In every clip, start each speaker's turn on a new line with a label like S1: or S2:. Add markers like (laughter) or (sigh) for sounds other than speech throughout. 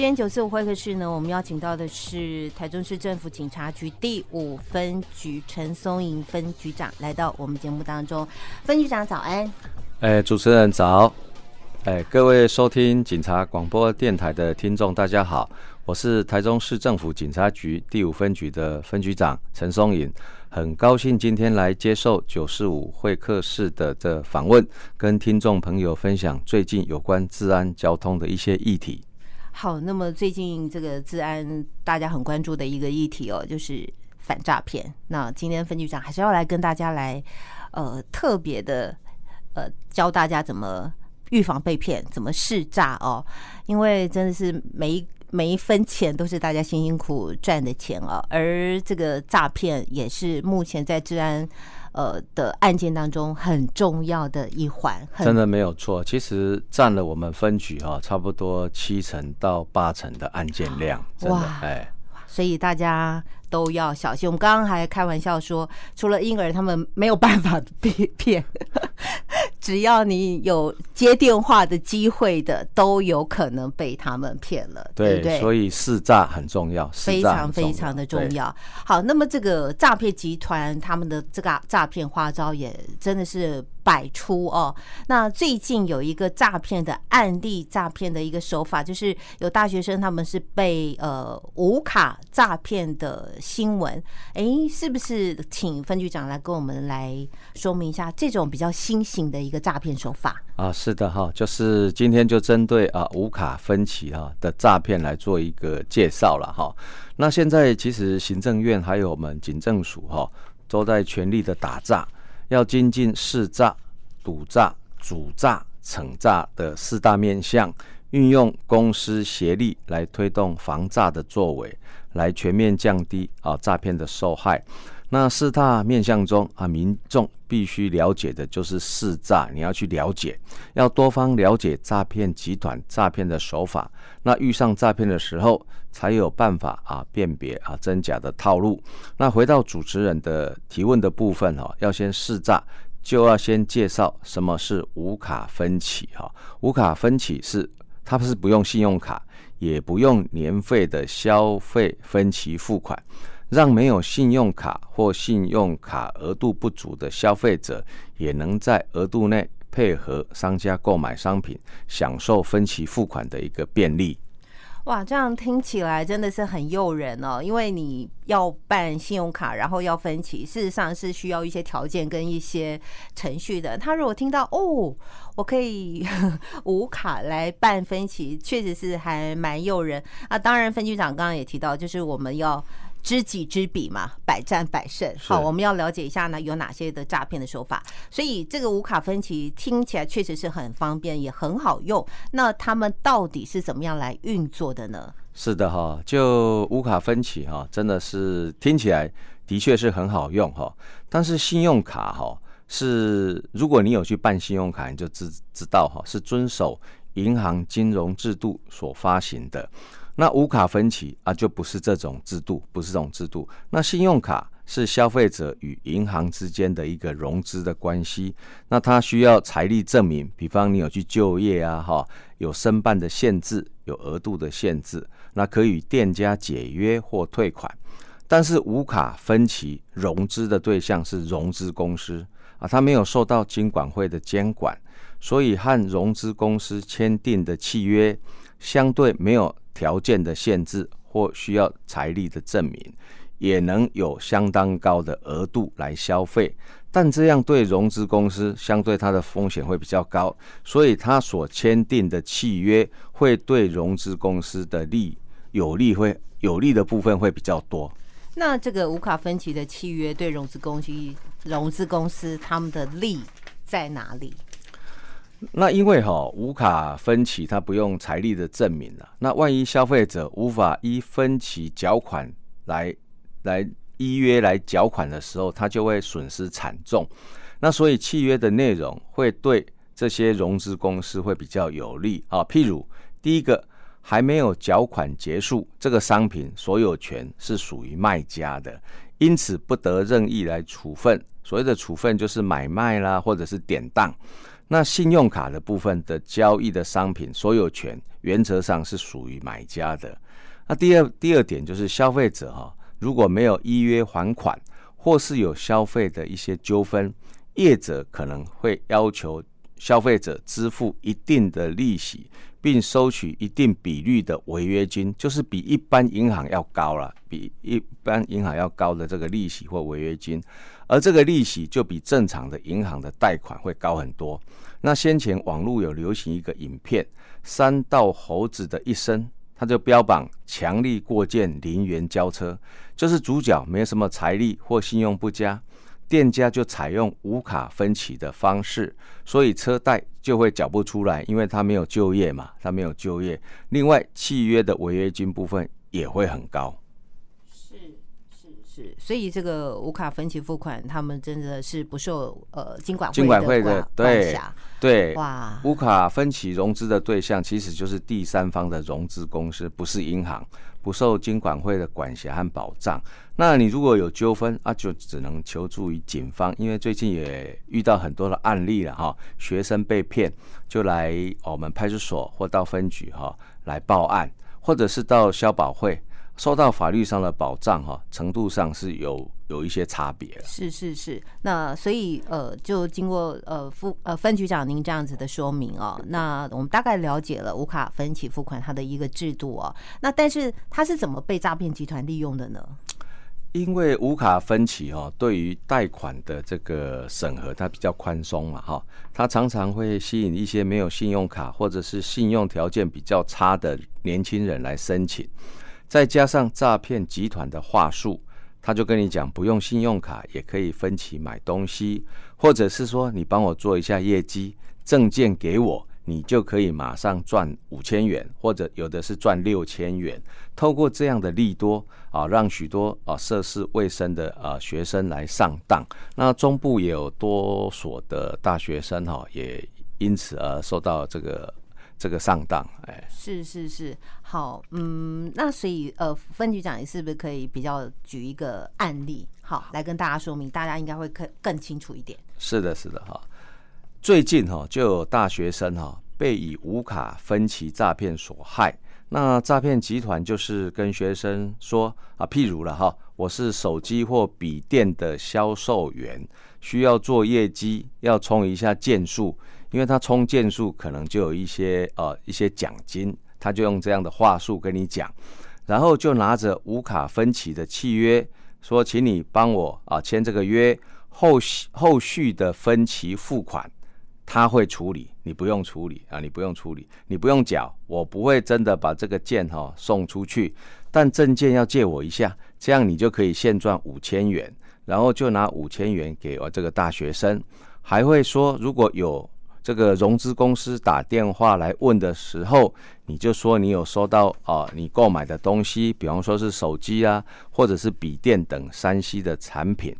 S1: 今天九四五会客室呢，我们邀请到的是台中市政府警察局第五分局陈松营分局长来到我们节目当中。分局长早安。
S2: 哎，主持人早。哎，各位收听警察广播电台的听众，大家好，我是台中市政府警察局第五分局的分局长陈松营，很高兴今天来接受九四五会客室的这访问，跟听众朋友分享最近有关治安交通的一些议题。
S1: 好，那么最近这个治安大家很关注的一个议题哦，就是反诈骗。那今天分局长还是要来跟大家来，呃，特别的，呃，教大家怎么预防被骗，怎么识诈哦。因为真的是每一每一分钱都是大家辛辛苦赚的钱哦，而这个诈骗也是目前在治安。呃的案件当中很重要的一环，
S2: 真的没有错。其实占了我们分局哈，差不多七成到八成的案件量，真的
S1: 哇
S2: 哎，
S1: 所以大家都要小心。我们刚刚还开玩笑说，除了婴儿，他们没有办法被 (laughs) 骗。只要你有接电话的机会的，都有可能被他们骗了，对，对不对？
S2: 所以识诈很重要，
S1: 非常非常的重要。好，那么这个诈骗集团他们的这个诈骗花招也真的是。百出哦，那最近有一个诈骗的案例，诈骗的一个手法，就是有大学生他们是被呃无卡诈骗的新闻，哎，是不是？请分局长来跟我们来说明一下这种比较新型的一个诈骗手法
S2: 啊？是是的哈，就是今天就针对啊无卡分期哈的诈骗来做一个介绍了哈。那现在其实行政院还有我们警政署哈都在全力的打诈。要精进识诈、赌诈、主诈、惩诈的四大面向，运用公私协力来推动防诈的作为，来全面降低啊诈骗的受害。那四大面向中啊，民众必须了解的就是识诈，你要去了解，要多方了解诈骗集团诈骗的手法。那遇上诈骗的时候，才有办法啊辨别啊真假的套路。那回到主持人的提问的部分哈，要先试诈，就要先介绍什么是无卡分期哈。无卡分期是它不是不用信用卡，也不用年费的消费分期付款，让没有信用卡或信用卡额度不足的消费者，也能在额度内配合商家购买商品，享受分期付款的一个便利。
S1: 哇，这样听起来真的是很诱人哦！因为你要办信用卡，然后要分期，事实上是需要一些条件跟一些程序的。他如果听到哦，我可以 (laughs) 无卡来办分期，确实是还蛮诱人啊。当然，分局长刚刚也提到，就是我们要。知己知彼嘛，百战百胜。好，我们要了解一下呢，有哪些的诈骗的手法。所以这个无卡分期听起来确实是很方便，也很好用。那他们到底是怎么样来运作的呢？
S2: 是的哈，就无卡分期哈，真的是听起来的确是很好用哈。但是信用卡哈是，如果你有去办信用卡，你就知知道哈，是遵守银行金融制度所发行的。那无卡分期啊，就不是这种制度，不是这种制度。那信用卡是消费者与银行之间的一个融资的关系，那它需要财力证明，比方你有去就业啊，哈，有申办的限制，有额度的限制，那可以与店家解约或退款。但是无卡分期融资的对象是融资公司啊，它没有受到金管会的监管，所以和融资公司签订的契约相对没有。条件的限制或需要财力的证明，也能有相当高的额度来消费，但这样对融资公司相对它的风险会比较高，所以它所签订的契约会对融资公司的利有利会有利的部分会比较多。
S1: 那这个无卡分期的契约对融资公司融资公司他们的利在哪里？
S2: 那因为哈无卡分期，它不用财力的证明了。那万一消费者无法依分期缴款来来依约来缴款的时候，他就会损失惨重。那所以契约的内容会对这些融资公司会比较有利啊。譬如第一个还没有缴款结束，这个商品所有权是属于卖家的，因此不得任意来处分。所谓的处分就是买卖啦，或者是典当。那信用卡的部分的交易的商品所有权原则上是属于买家的。那第二第二点就是消费者哈，如果没有依约还款，或是有消费的一些纠纷，业者可能会要求消费者支付一定的利息，并收取一定比率的违约金，就是比一般银行要高了，比一般银行要高的这个利息或违约金。而这个利息就比正常的银行的贷款会高很多。那先前网络有流行一个影片，山道猴子的一生，他就标榜强力过件零元交车，就是主角没什么财力或信用不佳，店家就采用无卡分期的方式，所以车贷就会缴不出来，因为他没有就业嘛，他没有就业。另外，契约的违约金部分也会很高。
S1: 所以这个无卡分期付款，他们真的是不受呃金管
S2: 金管会的对对
S1: 哇，
S2: 无卡分期融资的对象其实就是第三方的融资公司，不是银行，不受金管会的管辖和保障。那你如果有纠纷啊，就只能求助于警方，因为最近也遇到很多的案例了哈，学生被骗就来我们派出所或到分局哈来报案，或者是到消保会。受到法律上的保障，哈，程度上是有有一些差别。
S1: 是是是，那所以呃，就经过呃副呃分局长您这样子的说明哦，那我们大概了解了无卡分期付款它的一个制度哦。那但是它是怎么被诈骗集团利用的呢？
S2: 因为无卡分期哈，对于贷款的这个审核它比较宽松嘛，哈，它常常会吸引一些没有信用卡或者是信用条件比较差的年轻人来申请。再加上诈骗集团的话术，他就跟你讲不用信用卡也可以分期买东西，或者是说你帮我做一下业绩，证件给我，你就可以马上赚五千元，或者有的是赚六千元。透过这样的利多啊，让许多啊涉世未深的啊学生来上当。那中部也有多所的大学生哈，也因此而受到这个。这个上当，哎，
S1: 是是是，好，嗯，那所以呃，分局长你是不是可以比较举一个案例，好，来跟大家说明，大家应该会更更清楚一点。
S2: 是的，是的，哈，最近哈就有大学生哈被以无卡分期诈骗所害，那诈骗集团就是跟学生说啊，譬如了哈，我是手机或笔电的销售员，需要做业绩，要充一下件数。因为他充件数可能就有一些呃一些奖金，他就用这样的话术跟你讲，然后就拿着无卡分期的契约说，请你帮我啊签这个约，后续后续的分期付款他会处理，你不用处理啊，你不用处理，你不用缴，我不会真的把这个件哈送出去，但证件要借我一下，这样你就可以现赚五千元，然后就拿五千元给我这个大学生，还会说如果有。这个融资公司打电话来问的时候，你就说你有收到啊，你购买的东西，比方说是手机啊，或者是笔电等三 C 的产品。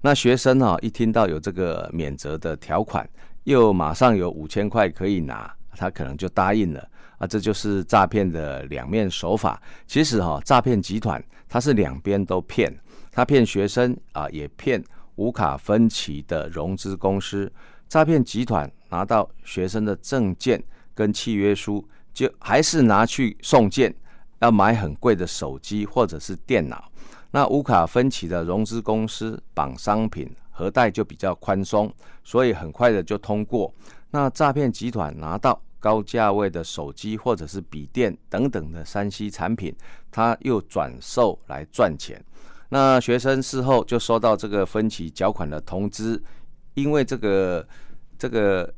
S2: 那学生啊，一听到有这个免责的条款，又马上有五千块可以拿，他可能就答应了啊。这就是诈骗的两面手法。其实哈，诈骗集团他是两边都骗，他骗学生啊，也骗无卡分期的融资公司。诈骗集团拿到学生的证件跟契约书，就还是拿去送件，要买很贵的手机或者是电脑。那无卡分期的融资公司绑商品核贷就比较宽松，所以很快的就通过。那诈骗集团拿到高价位的手机或者是笔电等等的三 C 产品，他又转售来赚钱。那学生事后就收到这个分期缴款的通知，因为这个。这个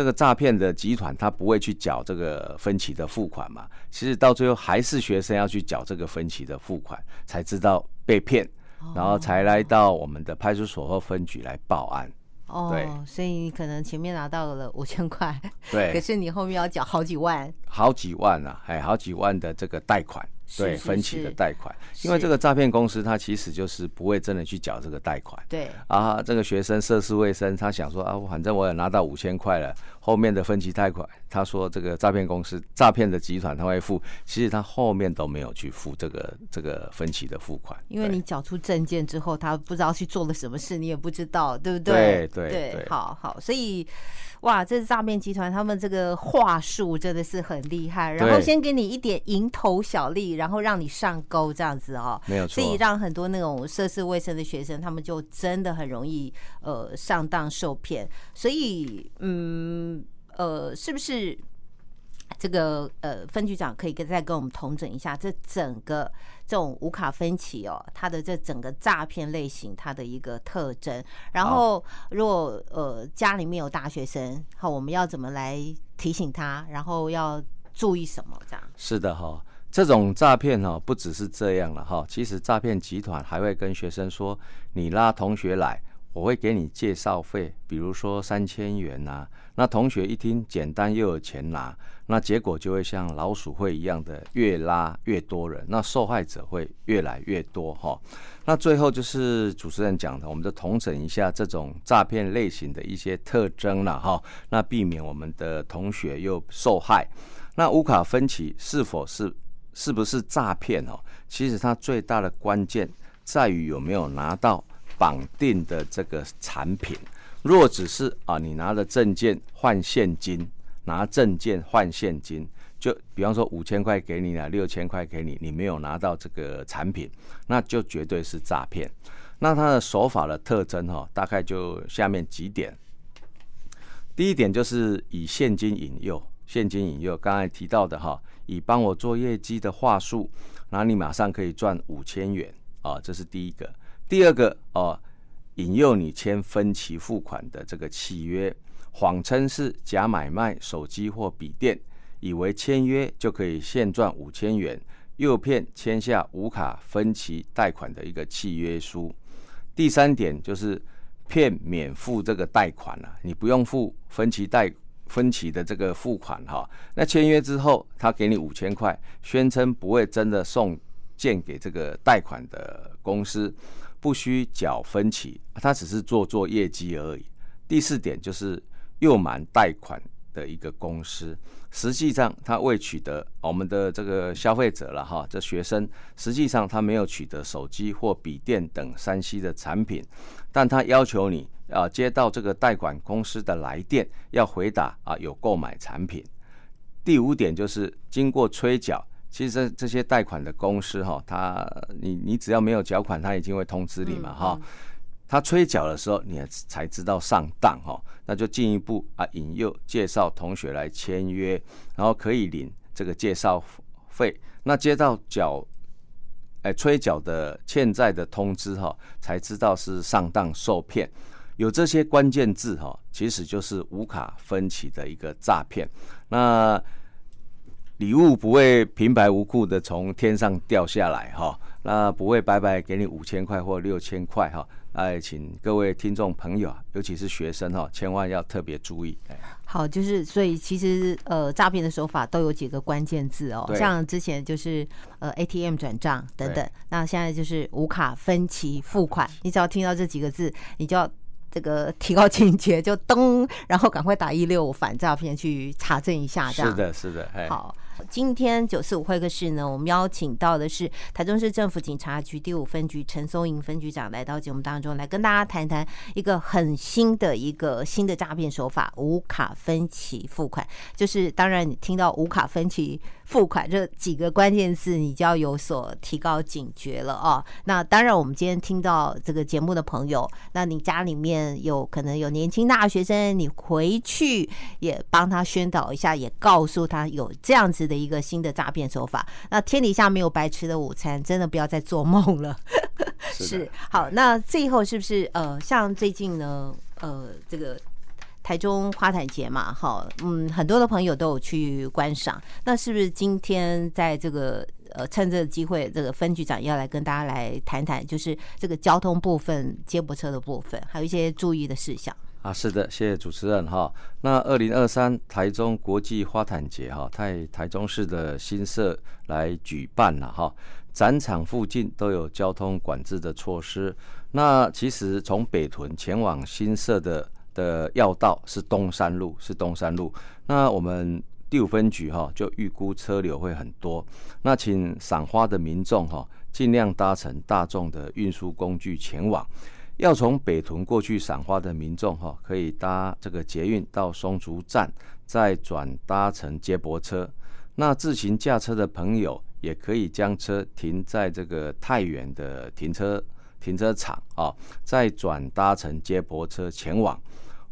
S2: 这个诈骗的集团，他不会去缴这个分期的付款嘛？其实到最后还是学生要去缴这个分期的付款，才知道被骗，然后才来到我们的派出所或分局来报案。
S1: 哦，对，所以你可能前面拿到了五千块，
S2: 对，(laughs)
S1: 可是你后面要缴好几万，
S2: 好几万啊，哎，好几万的这个贷款。对分期的贷款，因为这个诈骗公司他其实就是不会真的去缴这个贷款。
S1: 对
S2: 啊，这个学生涉世未深，他想说啊，反正我也拿到五千块了，后面的分期贷款，他说这个诈骗公司诈骗的集团他会付，其实他后面都没有去付这个这个分期的付款。
S1: 因为你缴出证件之后，他不知道去做了什么事，你也不知道，对不对？
S2: 对对
S1: 对，好好，所以。哇，这是诈骗集团，他们这个话术真的是很厉害。然后先给你一点蝇头小利，然后让你上钩这样子哦，
S2: 没有错。
S1: 所以让很多那种涉世未深的学生，他们就真的很容易呃上当受骗。所以嗯呃，是不是这个呃分局长可以跟再跟我们统整一下这整个？这种无卡分歧哦，它的这整个诈骗类型，它的一个特征。然后，如果呃家里面有大学生，好，我们要怎么来提醒他？然后要注意什么？这样
S2: 是的哈，这种诈骗哈不只是这样了哈。其实诈骗集团还会跟学生说，你拉同学来，我会给你介绍费，比如说三千元呐。那同学一听简单又有钱拿，那结果就会像老鼠会一样的越拉越多人，那受害者会越来越多哈。那最后就是主持人讲的，我们就统整一下这种诈骗类型的一些特征了哈。那避免我们的同学又受害。那无卡分歧是否是是不是诈骗哦？其实它最大的关键在于有没有拿到绑定的这个产品。若只是啊，你拿着证件换现金，拿证件换现金，就比方说五千块给你了，六千块给你，你没有拿到这个产品，那就绝对是诈骗。那它的手法的特征哈，大概就下面几点。第一点就是以现金引诱，现金引诱，刚才提到的哈，以帮我做业绩的话术，那你马上可以赚五千元啊，这是第一个。第二个哦。引诱你签分期付款的这个契约，谎称是假买卖手机或笔电，以为签约就可以现赚五千元，诱骗签下无卡分期贷款的一个契约书。第三点就是骗免付这个贷款了，你不用付分期贷分期的这个付款哈。那签约之后，他给你五千块，宣称不会真的送件给这个贷款的公司。不需缴分期，他只是做做业绩而已。第四点就是又瞒贷款的一个公司，实际上他未取得我们的这个消费者了哈，这学生实际上他没有取得手机或笔电等三 C 的产品，但他要求你啊接到这个贷款公司的来电，要回答啊有购买产品。第五点就是经过催缴。其实这些贷款的公司哈，他你你只要没有缴款，他已经会通知你嘛哈。他催缴的时候，你才知道上当哈，那就进一步啊引诱介绍同学来签约，然后可以领这个介绍费。那接到缴哎催缴的欠债的通知哈，才知道是上当受骗。有这些关键字哈，其实就是无卡分期的一个诈骗。那礼物不会平白无故的从天上掉下来哈，那不会白白给你五千块或六千块哈，哎，请各位听众朋友，尤其是学生哈，千万要特别注意。
S1: 好，就是所以其实呃诈骗的手法都有几个关键字哦，像之前就是呃 ATM 转账等等，那现在就是无卡分期付款，你只要听到这几个字，你就要。这个提高警觉，就噔，然后赶快打一六五反诈骗去查证一下，这样。
S2: 是的，是的，
S1: 好。今天九四五会客室呢，我们邀请到的是台中市政府警察局第五分局陈松营分局长来到节目当中，来跟大家谈谈一个很新的一个新的诈骗手法——无卡分期付款。就是当然，你听到无卡分期付款这几个关键字，你就要有所提高警觉了哦。那当然，我们今天听到这个节目的朋友，那你家里面有可能有年轻大学生，你回去也帮他宣导一下，也告诉他有这样子的一个新的诈骗手法，那天底下没有白吃的午餐，真的不要再做梦了。是，是好，那最后是不是呃，像最近呢，呃，这个台中花坛节嘛，哈，嗯，很多的朋友都有去观赏。那是不是今天在这个呃，趁这个机会，这个分局长要来跟大家来谈谈，就是这个交通部分接驳车的部分，还有一些注意的事项。
S2: 啊，是的，谢谢主持人哈。那二零二三台中国际花坛节哈，在台中市的新社来举办了哈。展场附近都有交通管制的措施。那其实从北屯前往新社的的要道是东山路，是东山路。那我们第五分局哈就预估车流会很多。那请赏花的民众哈尽量搭乘大众的运输工具前往。要从北屯过去赏花的民众哈，可以搭这个捷运到松竹站，再转搭乘接驳车。那自行驾车的朋友也可以将车停在这个太原的停车停车场啊，再转搭乘接驳车前往，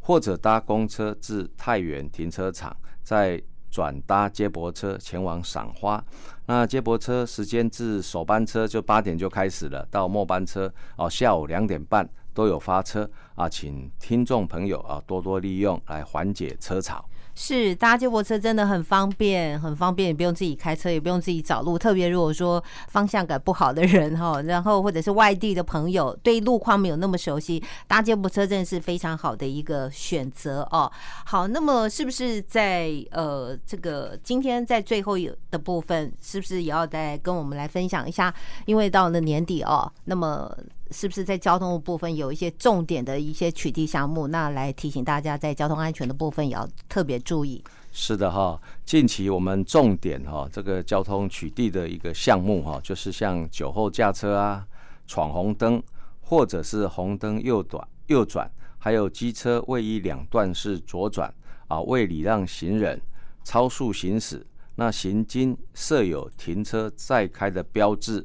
S2: 或者搭公车至太原停车场，再转搭接驳车前往赏花。那接驳车时间至首班车就八点就开始了，到末班车哦下午两点半都有发车啊，请听众朋友啊多多利用来缓解车潮。
S1: 是搭接驳车真的很方便，很方便，也不用自己开车，也不用自己找路。特别如果说方向感不好的人哈，然后或者是外地的朋友，对路况没有那么熟悉，搭接驳车真的是非常好的一个选择哦。好，那么是不是在呃这个今天在最后有的部分，是不是也要再跟我们来分享一下？因为到了年底哦，那么。是不是在交通部分有一些重点的一些取缔项目？那来提醒大家，在交通安全的部分也要特别注意。
S2: 是的哈，近期我们重点哈，这个交通取缔的一个项目哈，就是像酒后驾车啊、闯红灯，或者是红灯右转右转，还有机车位于两段式左转啊，未礼让行人、超速行驶，那行经设有停车再开的标志。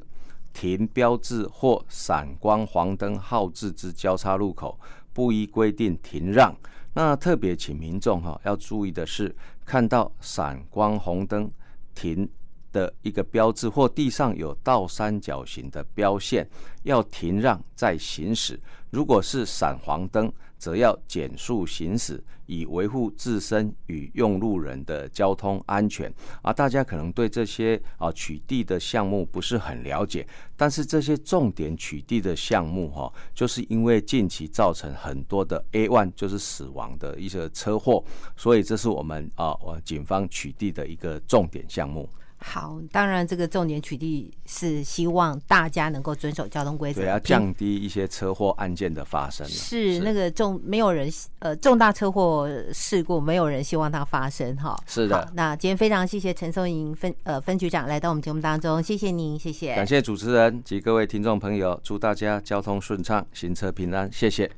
S2: 停标志或闪光黄灯号志之交叉路口，不依规定停让。那特别请民众哈要注意的是，看到闪光红灯停的一个标志或地上有倒三角形的标线，要停让再行驶。如果是闪黄灯，则要减速行驶，以维护自身与用路人的交通安全。啊，大家可能对这些啊取缔的项目不是很了解，但是这些重点取缔的项目哈，就是因为近期造成很多的 A one 就是死亡的一些车祸，所以这是我们啊我警方取缔的一个重点项目。
S1: 好，当然这个重点取缔是希望大家能够遵守交通规则，
S2: 对，要降低一些车祸案件的发生。
S1: 是，是那个重没有人呃重大车祸事故，没有人希望它发生哈。
S2: 是的。
S1: 那今天非常谢谢陈松营分呃分局长来到我们节目当中，谢谢您，谢谢。
S2: 感谢主持人及各位听众朋友，祝大家交通顺畅，行车平安，谢谢。